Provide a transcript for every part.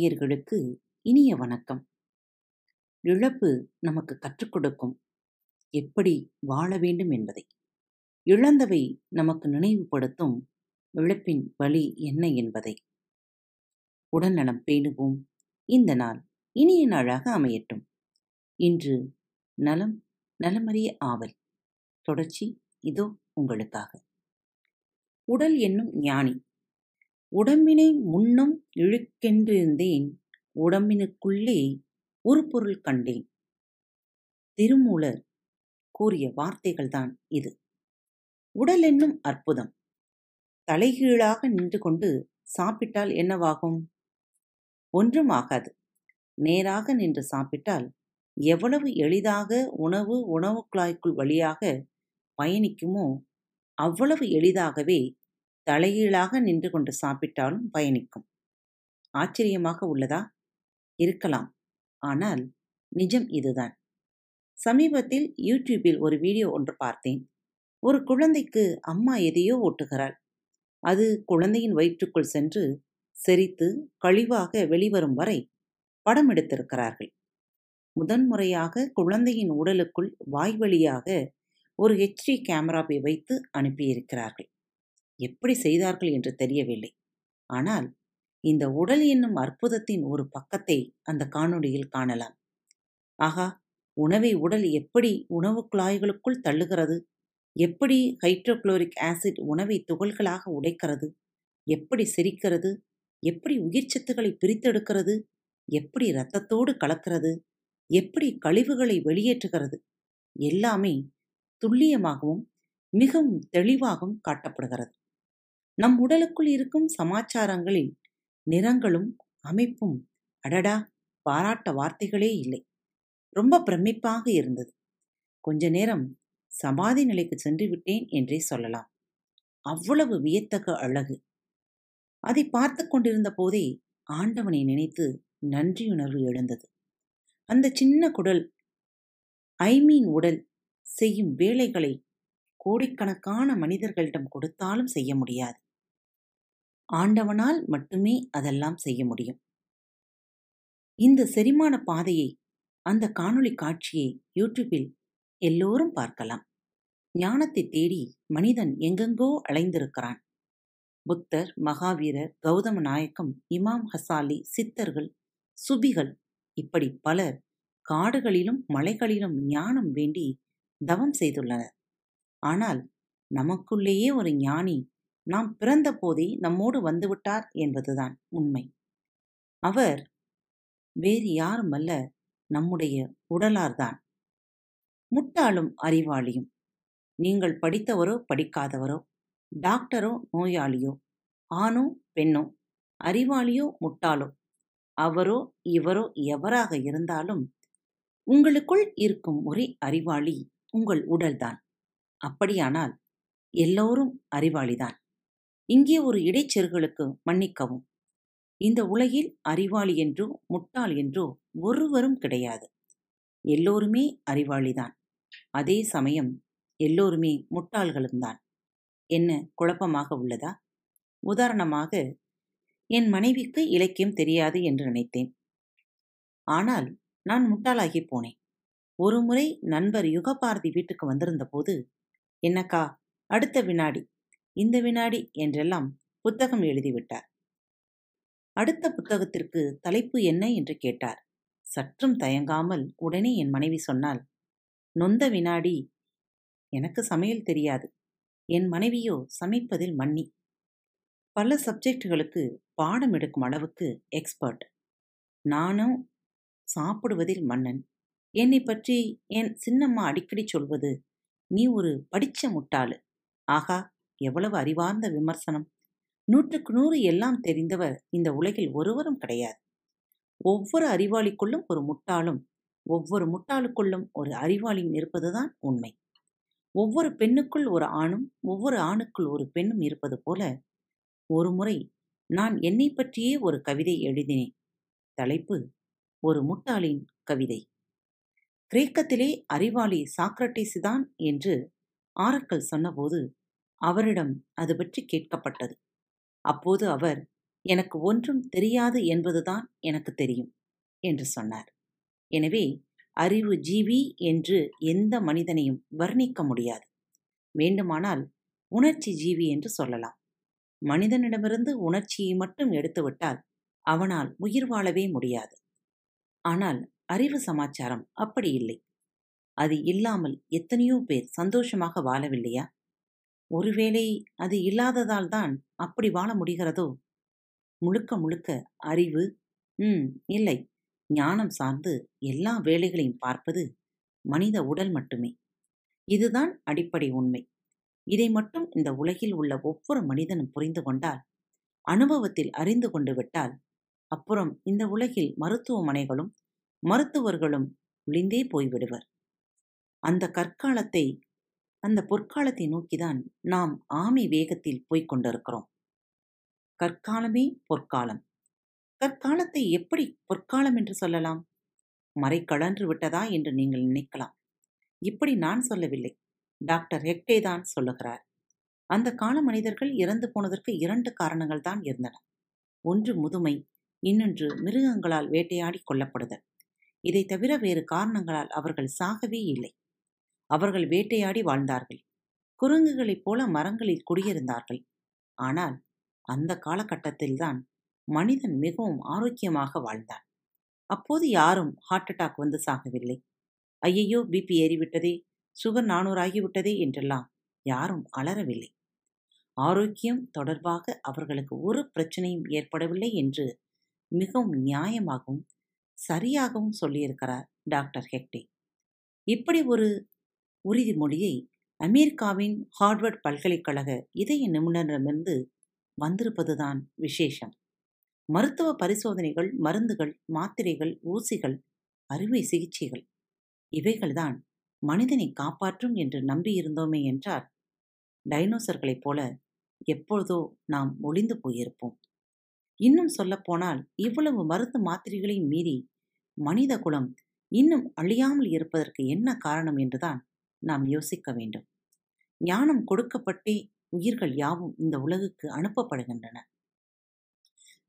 நேயர்களுக்கு இனிய வணக்கம். இழப்பு நமக்கு கற்றுக் கொடுக்கும். எப்படி வாழ வேண்டும் என்பதை. இழந்தவை நமக்கு நினைவுபடுத்தும் இழப்பின் வழி என்ன என்பதை. உடல்நலம் பேணுவோம். இந்த நாள் இனிய நாளாக அமையட்டும். இன்று நலம் நலமறிய ஆவல். தொடர்ச்சி இதோ உங்களுக்காக. உடல் என்னும் ஞானி உடம்பினை முன்னும் இழுக்கென்றிருந்தேன். உடம்பினுக்குள்ளே ஒரு பொருள் கண்டேன். திருமூலர் கூறிய வார்த்தைகள்தான் இது. உடல் என்னும் அற்புதம். தலைகீழாக நின்று கொண்டு சாப்பிட்டால் என்னவாகும்? ஒன்றும் ஆகாது நேராக நின்று சாப்பிட்டால் எவ்வளவு எளிதாக உணவு உணவு குழாய்க்குள் வழியாக பயணிக்குமோ அவ்வளவு எளிதாகவே தலைகீழாக நின்று கொண்டு சாப்பிட்டாலும் பயணிக்கும். ஆச்சரியமாக உள்ளதா? இருக்கலாம். ஆனால் நிஜம் இதுதான். சமீபத்தில் யூடியூபில் ஒரு வீடியோ ஒன்று பார்த்தேன். ஒரு குழந்தைக்கு அம்மா எதையோ ஓட்டுகிறாள். அது குழந்தையின் வயிற்றுக்குள் சென்று செரித்து கழிவாக வெளிவரும் வரை படம் எடுத்திருக்கிறார்கள். முதன்முறையாக குழந்தையின் உடலுக்குள் வாய் வழியாக ஒரு ஹெச்டி கேமராவை வைத்து அனுப்பியிருக்கிறார்கள். எப்படி செய்தார்கள் என்று தெரியவில்லை. ஆனால் இந்த உடல் என்னும் அற்புதத்தின் ஒரு பக்கத்தை அந்த காணொளியில் காணலாம். ஆகா உணவை உடல் எப்படி உணவு குழாய்களுக்குள் தள்ளுகிறது? எப்படி ஹைட்ரோக்ளோரிக் ஆசிட் உணவை துகள்களாக உடைக்கிறது? எப்படி சிரிக்கிறது? எப்படி உயிர்ச்சத்துக்களை பிரித்தெடுக்கிறது? எப்படி இரத்தத்தோடு கலக்கிறது? எப்படி கழிவுகளை வெளியேற்றுகிறது? எல்லாமே துல்லியமாகவும் மிகவும் தெளிவாகவும் காட்டப்படுகிறது. நம் உடலுக்குள் இருக்கும் சமாச்சாரங்களில் நிறங்களும் அமைப்பும் அடடா! பாராட்ட வார்த்தைகளே இல்லை. ரொம்ப பிரமிப்பாக இருந்தது. கொஞ்ச நேரம் சமாதி நிலைக்கு சென்று விட்டேன் என்றே சொல்லலாம். அவ்வளவு வியத்தக அழகு. அதை பார்த்து கொண்டிருந்த போதே ஆண்டவனை நினைத்து நன்றியுணர்வு எழுந்தது. அந்த சின்ன குடல் ஐமீன் உடல் செய்யும் வேலைகளை கோடிக்கணக்கான மனிதர்களிடம் கொடுத்தாலும் செய்ய முடியாது. ஆண்டவனால் மட்டுமே அதெல்லாம் செய்ய முடியும். இந்த செரிமான பாதையை அந்த காணொளி காட்சியை யூடியூபில் எல்லோரும் பார்க்கலாம். ஞானத்தை தேடி மனிதன் எங்கெங்கோ அலைந்திருக்கிறான். புத்தர் மகாவீரர் கௌதம நாயக்கம் இமாம் ஹசாலி சித்தர்கள் சுபிகள் இப்படி பலர் காடுகளிலும் மலைகளிலும் ஞானம் வேண்டி தவம் செய்துள்ளனர். ஆனால் நமக்குள்ளேயே ஒரு ஞானி நாம் பிறந்த போதே நம்மோடு வந்துவிட்டார் என்பதுதான் உண்மை. அவர் வேறு யாருமல்ல நம்முடைய உடலார்தான். முட்டாளும் அறிவாளியும். நீங்கள் படித்தவரோ படிக்காதவரோ டாக்டரோ நோயாளியோ ஆணோ பெண்ணோ அறிவாளியோ முட்டாளோ அவரோ இவரோ எவராக இருந்தாலும் உங்களுக்குள் இருக்கும் ஒரே அறிவாளி உங்கள் உடல்தான். அப்படியானால் எல்லோரும் அறிவாளிதான். இங்கே ஒரு இடைச்செருகளுக்கு மன்னிக்கவும். இந்த உலகில் அறிவாளி என்றோ முட்டாள் என்றோ ஒருவரும் கிடையாது. எல்லோருமே அறிவாளிதான். அதே சமயம் எல்லோருமே முட்டாள்களும் தான். என்ன குழப்பமாக உள்ளதா? உதாரணமாக என் மனைவிக்கு இலக்கியம் தெரியாது என்று நினைத்தேன். ஆனால் நான் முட்டாளாகி போனேன். ஒருமுறை நண்பர் யுகபாரதி வீட்டுக்கு வந்திருந்த போது என்னக்கா அடுத்த வினாடி இந்த வினாடி என்றெல்லாம் புத்தகம் எழுதிவிட்டார். அடுத்த புத்தகத்திற்கு தலைப்பு என்ன என்று கேட்டார். சற்றும் தயங்காமல் உடனே என் மனைவி சொன்னால் நொந்த வினாடி எனக்கு சமையல் தெரியாது. என் மனைவியோ சமைப்பதில் மன்னி. பல சப்ஜெக்டுகளுக்கு பாடம் எடுக்கும் அளவுக்கு எக்ஸ்பர்ட். நானும் சாப்பிடுவதில் மன்னன். என்னை பற்றி என் சின்னம்மா அடிக்கடி சொல்வது நீ ஒரு படிச்ச முட்டாளு. ஆகா எவ்வளவு அறிவார்ந்த விமர்சனம். நூற்றுக்கு நூறு எல்லாம் தெரிந்தவர் இந்த உலகில் ஒருவரும் கிடையாது. ஒவ்வொரு அறிவாளிக்குள்ளும் ஒரு முட்டாளும் ஒவ்வொரு முட்டாளுக்குள்ளும் ஒரு அறிவாளியும் இருப்பதுதான் உண்மை. ஒவ்வொரு பெண்ணுக்குள் ஒரு ஆணும் ஒவ்வொரு ஆணுக்குள் ஒரு பெண்ணும் இருப்பது போல ஒரு முறை நான் என்னை பற்றியே ஒரு கவிதை எழுதினேன். தலைப்பு ஒரு முட்டாளின் கவிதை. கிரேக்கத்திலே அறிவாளி சாக்ரட்டிஸ் தான் என்று ஆரக்கல் சொன்னபோது அவரிடம் அது பற்றி கேட்கப்பட்டது. அப்போது அவர் எனக்கு ஒன்றும் தெரியாது என்பதுதான் எனக்கு தெரியும் என்று சொன்னார். எனவே அறிவு ஜீவி என்று எந்த மனிதனையும் வர்ணிக்க முடியாது. வேண்டுமானால் உணர்ச்சி ஜீவி என்று சொல்லலாம். மனிதனிடமிருந்து உணர்ச்சியை மட்டும் எடுத்துவிட்டால் அவனால் உயிர் வாழவே முடியாது. ஆனால் அறிவு சமாச்சாரம் அப்படி இல்லை. அது இல்லாமல் எத்தனையோ பேர் சந்தோஷமாக வாழவில்லையா? ஒருவேளை அது இல்லாததால் தான் அப்படி வாழ முடிகிறதோ? முழுக்க முழுக்க அறிவு ம் இல்லை. ஞானம் சார்ந்து எல்லா வேலைகளையும் பார்ப்பது மனித உடல் மட்டுமே. இதுதான் அடிப்படை உண்மை. இதை மட்டும் இந்த உலகில் உள்ள ஒவ்வொரு மனிதனும் புரிந்து கொண்டால் அனுபவத்தில் அறிந்து கொண்டு விட்டால் அப்புறம் இந்த உலகில் மருத்துவமனைகளும் மருத்துவர்களும் ஒளிந்தே போய்விடுவர். அந்த கற்காலத்தை அந்த பொற்காலத்தை நோக்கிதான் நாம் ஆமை வேகத்தில் போய்க் கொண்டிருக்கிறோம். கற்காலமே பொற்காலம். கற்காலத்தை எப்படி பொற்காலம் என்று சொல்லலாம்? மறை கழன்று விட்டதா என்று நீங்கள் நினைக்கலாம். இப்படி நான் சொல்லவில்லை. டாக்டர் ஹெக்டே தான் சொல்லுகிறார். அந்த கால மனிதர்கள் இறந்து போனதற்கு இரண்டு காரணங்கள் தான் இருந்தன. ஒன்று முதுமை இன்னொன்று மிருகங்களால் வேட்டையாடி கொல்லப்படுதல். இதை தவிர வேறு காரணங்களால் அவர்கள் சாகவே இல்லை. அவர்கள் வேட்டையாடி வாழ்ந்தார்கள். குரங்குகளைப் போல மரங்களில் குடியிருந்தார்கள். ஆனால் அந்த காலகட்டத்தில்தான் மனிதன் மிகவும் ஆரோக்கியமாக வாழ்ந்தான். அப்போது யாரும் ஹார்ட் அட்டாக் வந்து சாகவில்லை. ஐயையோ பிபி ஏறிவிட்டதே சுகர் நானூறாகிவிட்டதே என்றெல்லாம் யாரும் அலறவில்லை. ஆரோக்கியம் தொடர்பாக அவர்களுக்கு ஒரு பிரச்சனையும் ஏற்படவில்லை என்று மிகவும் நியாயமாகவும் சரியாகவும் சொல்லியிருக்கிறார் டாக்டர் ஹெக்டே. இப்படி ஒரு உறுதிமொழியை அமெரிக்காவின் ஹார்வர்ட் பல்கலைக்கழக இதய நிபுணரிடமிருந்து வந்திருப்பதுதான் விசேஷம். மருத்துவ பரிசோதனைகள் மருந்துகள் மாத்திரைகள் ஊசிகள் அறுவை சிகிச்சைகள் இவைகள்தான் மனிதனை காப்பாற்றும் என்று நம்பியிருந்தோமே என்றால் டைனோசர்களைப் போல எப்பொழுதோ நாம் ஒளிந்து போயிருப்போம். இன்னும் சொல்லப்போனால் இவ்வளவு மருந்து மாத்திரைகளையும் மீறி மனித குலம் இன்னும் அழியாமல் இருப்பதற்கு என்ன காரணம் என்றுதான் நாம் யோசிக்க வேண்டும். ஞானம் கொடுக்கப்பட்டே உயிர்கள் யாவும் இந்த உலகுக்கு அனுப்பப்படுகின்றன.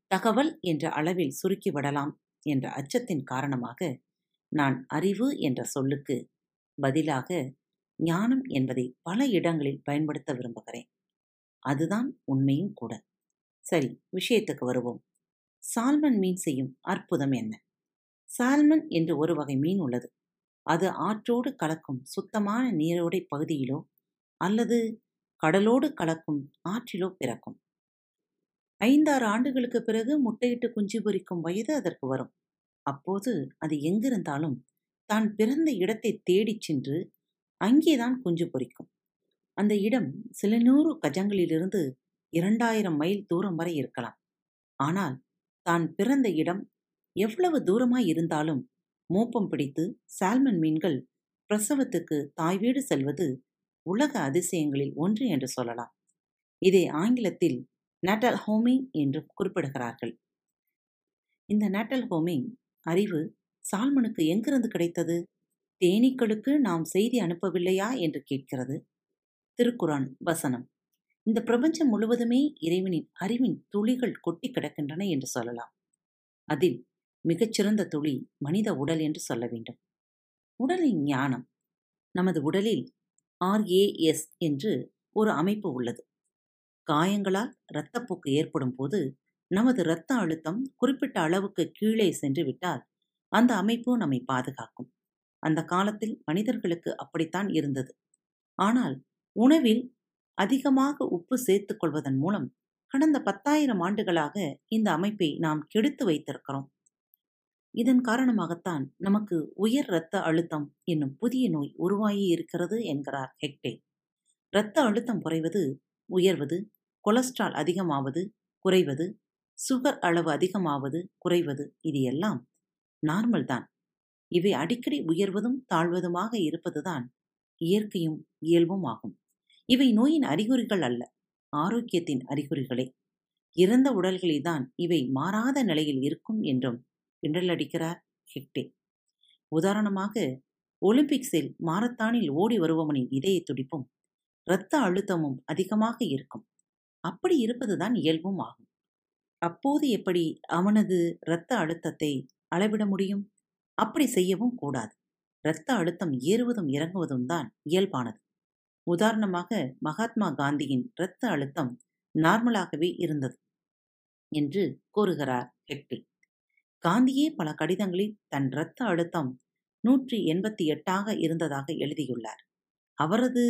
தகவல் என்ற அளவில் சுருக்கிவிடலாம் என்ற அச்சத்தின் காரணமாக நான் அறிவு என்ற சொல்லுக்கு பதிலாக ஞானம் என்பதை பல இடங்களில் பயன்படுத்த விரும்புகிறேன். அதுதான் உண்மையும் கூட. சரி விஷயத்துக்கு வருவோம். சால்மன் மீன் செய்யும் அற்புதம் என்ன? சால்மன் என்று ஒரு வகை மீன் உள்ளது. அது ஆற்றோடு கலக்கும் சுத்தமான நீரோடை பகுதியிலோ அல்லது கடலோடு கலக்கும் ஆற்றிலோ பிறக்கும். ஐந்தாறு ஆண்டுகளுக்கு பிறகு முட்டையிட்டு குஞ்சு பொரிக்கும் வயது அதற்கு வரும். அப்போது அது எங்கிருந்தாலும் தான் பிறந்த இடத்தை தேடிச் சென்று அங்கேதான் குஞ்சு பொரிக்கும். அந்த இடம் சில நூறு கஜங்களிலிருந்து இரண்டாயிரம் மைல் தூரம் வரை இருக்கலாம். ஆனால் தான் பிறந்த இடம் எவ்வளவு தூரமாய் இருந்தாலும் மோப்பம் பிடித்து சால்மன் மீன்கள் பிரசவத்துக்கு தாய் வீடு செல்வது உலக அதிசயங்களில் ஒன்று என்று சொல்லலாம். இதை ஆங்கிலத்தில் நட்டல் ஹோமிங் என்று குறிப்பிடுகிறார்கள். இந்த நட்டல் ஹோமிங் அறிவு சால்மனுக்கு எங்கிருந்து கிடைத்தது? தேனீக்களுக்கு நாம் செய்தி அனுப்பவில்லையா என்று கேட்கிறது. திருக்குரான் வசனம். இந்த பிரபஞ்சம் முழுவதுமே இறைவனின் அறிவின் துளிகள் கொட்டி கிடக்கின்றன என்று சொல்லலாம். அதில் மிகச்சிறந்த துளி மனித உடல் என்று சொல்ல வேண்டும். உடலின் ஞானம் நமது உடலில் ஆர்ஏஎஸ் என்று ஒரு அமைப்பு உள்ளது. காயங்களால் இரத்தப்போக்கு ஏற்படும் போது நமது இரத்த அழுத்தம் குறிப்பிட்ட அளவுக்கு கீழே சென்று விட்டால் அந்த அமைப்பு நம்மை பாதுகாக்கும். அந்த காலத்தில் மனிதர்களுக்கு அப்படித்தான் இருந்தது. ஆனால் உணவில் அதிகமாக உப்பு சேர்த்துக் கொள்வதன் மூலம் கடந்த பத்தாயிரம் ஆண்டுகளாக இந்த அமைப்பை நாம் கெடுத்து வைத்திருக்கிறோம். இதன் காரணமாகத்தான் நமக்கு உயர் இரத்த அழுத்தம் என்னும் புதிய நோய் உருவாகி இருக்கிறது என்கிறார் ஹெக்டே. இரத்த அழுத்தம் குறைவது உயர்வது கொலஸ்ட்ரால் அதிகமாவது குறைவது சுகர் அளவு அதிகமாவது குறைவது இது எல்லாம் நார்மல் தான். இவை அடிக்கடி உயர்வதும் தாழ்வதுமாக இருப்பதுதான் இயற்கையும் இயல்பும் ஆகும். இவை நோயின் அறிகுறிகள் அல்ல ஆரோக்கியத்தின் அறிகுறிகளே. இறந்த உடல்களில்தான் இவை மாறாத நிலையில் இருக்கும் என்றும் கிண்டல் அடிக்கிறார் ஹெக்டே. உதாரணமாக ஒலிம்பிக்ஸில் மாரத்தானில் ஓடி வருபவனின் இதய துடிப்பும் இரத்த அழுத்தமும் அதிகமாக இருக்கும். அப்படி இருப்பதுதான் இயல்பும் ஆகும். அப்போது எப்படி அவனது இரத்த அழுத்தத்தை அளவிட முடியும்? அப்படி செய்யவும் கூடாது. இரத்த அழுத்தம் ஏறுவதும் இறங்குவதும் தான் இயல்பானது. உதாரணமாக மகாத்மா காந்தியின் இரத்த அழுத்தம் நார்மலாகவே இருந்தது என்று கூறுகிறார் ஹெக்டே. காந்தியே பல கடிதங்களில் தன் இரத்த அழுத்தம் நூற்றி எண்பத்தி எட்டாக இருந்ததாக எழுதியுள்ளார். அவரது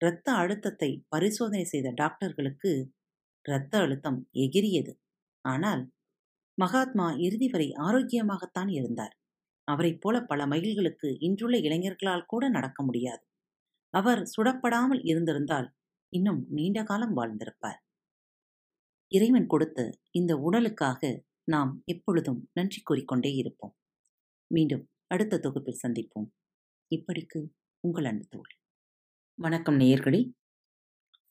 இரத்த அழுத்தத்தை பரிசோதனை செய்த டாக்டர்களுக்கு இரத்த அழுத்தம் எகிரியது ஆனால் மகாத்மா இறுதி வரை ஆரோக்கியமாகத்தான் இருந்தார். அவரைப் போல பல மைல்களுக்கு இன்றுள்ள இளைஞர்களால் கூட நடக்க முடியாது. அவர் சுடப்படாமல் இருந்திருந்தால் இன்னும் நீண்ட காலம் வாழ்ந்திருப்பார். இறைவன் கொடுத்த இந்த உடலுக்காக நாம் எப்பொழுதும் நன்றி கூறிக்கொண்டே இருப்போம். மீண்டும் அடுத்த தொகுப்பில் சந்திப்போம். இப்படிக்கு உங்கள் அன்பு தோழி. வணக்கம் நேயர்களே.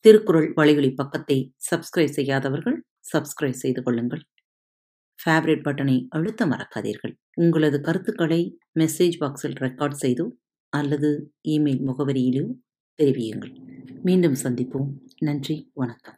திருக்குறள் வலையொலி பக்கத்தை சப்ஸ்கிரைப் செய்யாதவர்கள் சப்ஸ்கிரைப் செய்து கொள்ளுங்கள். ஃபேவரட் பட்டனை அழுத்த மறக்காதீர்கள். உங்களது கருத்துக்களை மெசேஜ் பாக்ஸில் ரெக்கார்ட் செய்தோ அல்லது இமெயில் முகவரியிலோ தெரிவியுங்கள். மீண்டும் சந்திப்போம். நன்றி. வணக்கம்.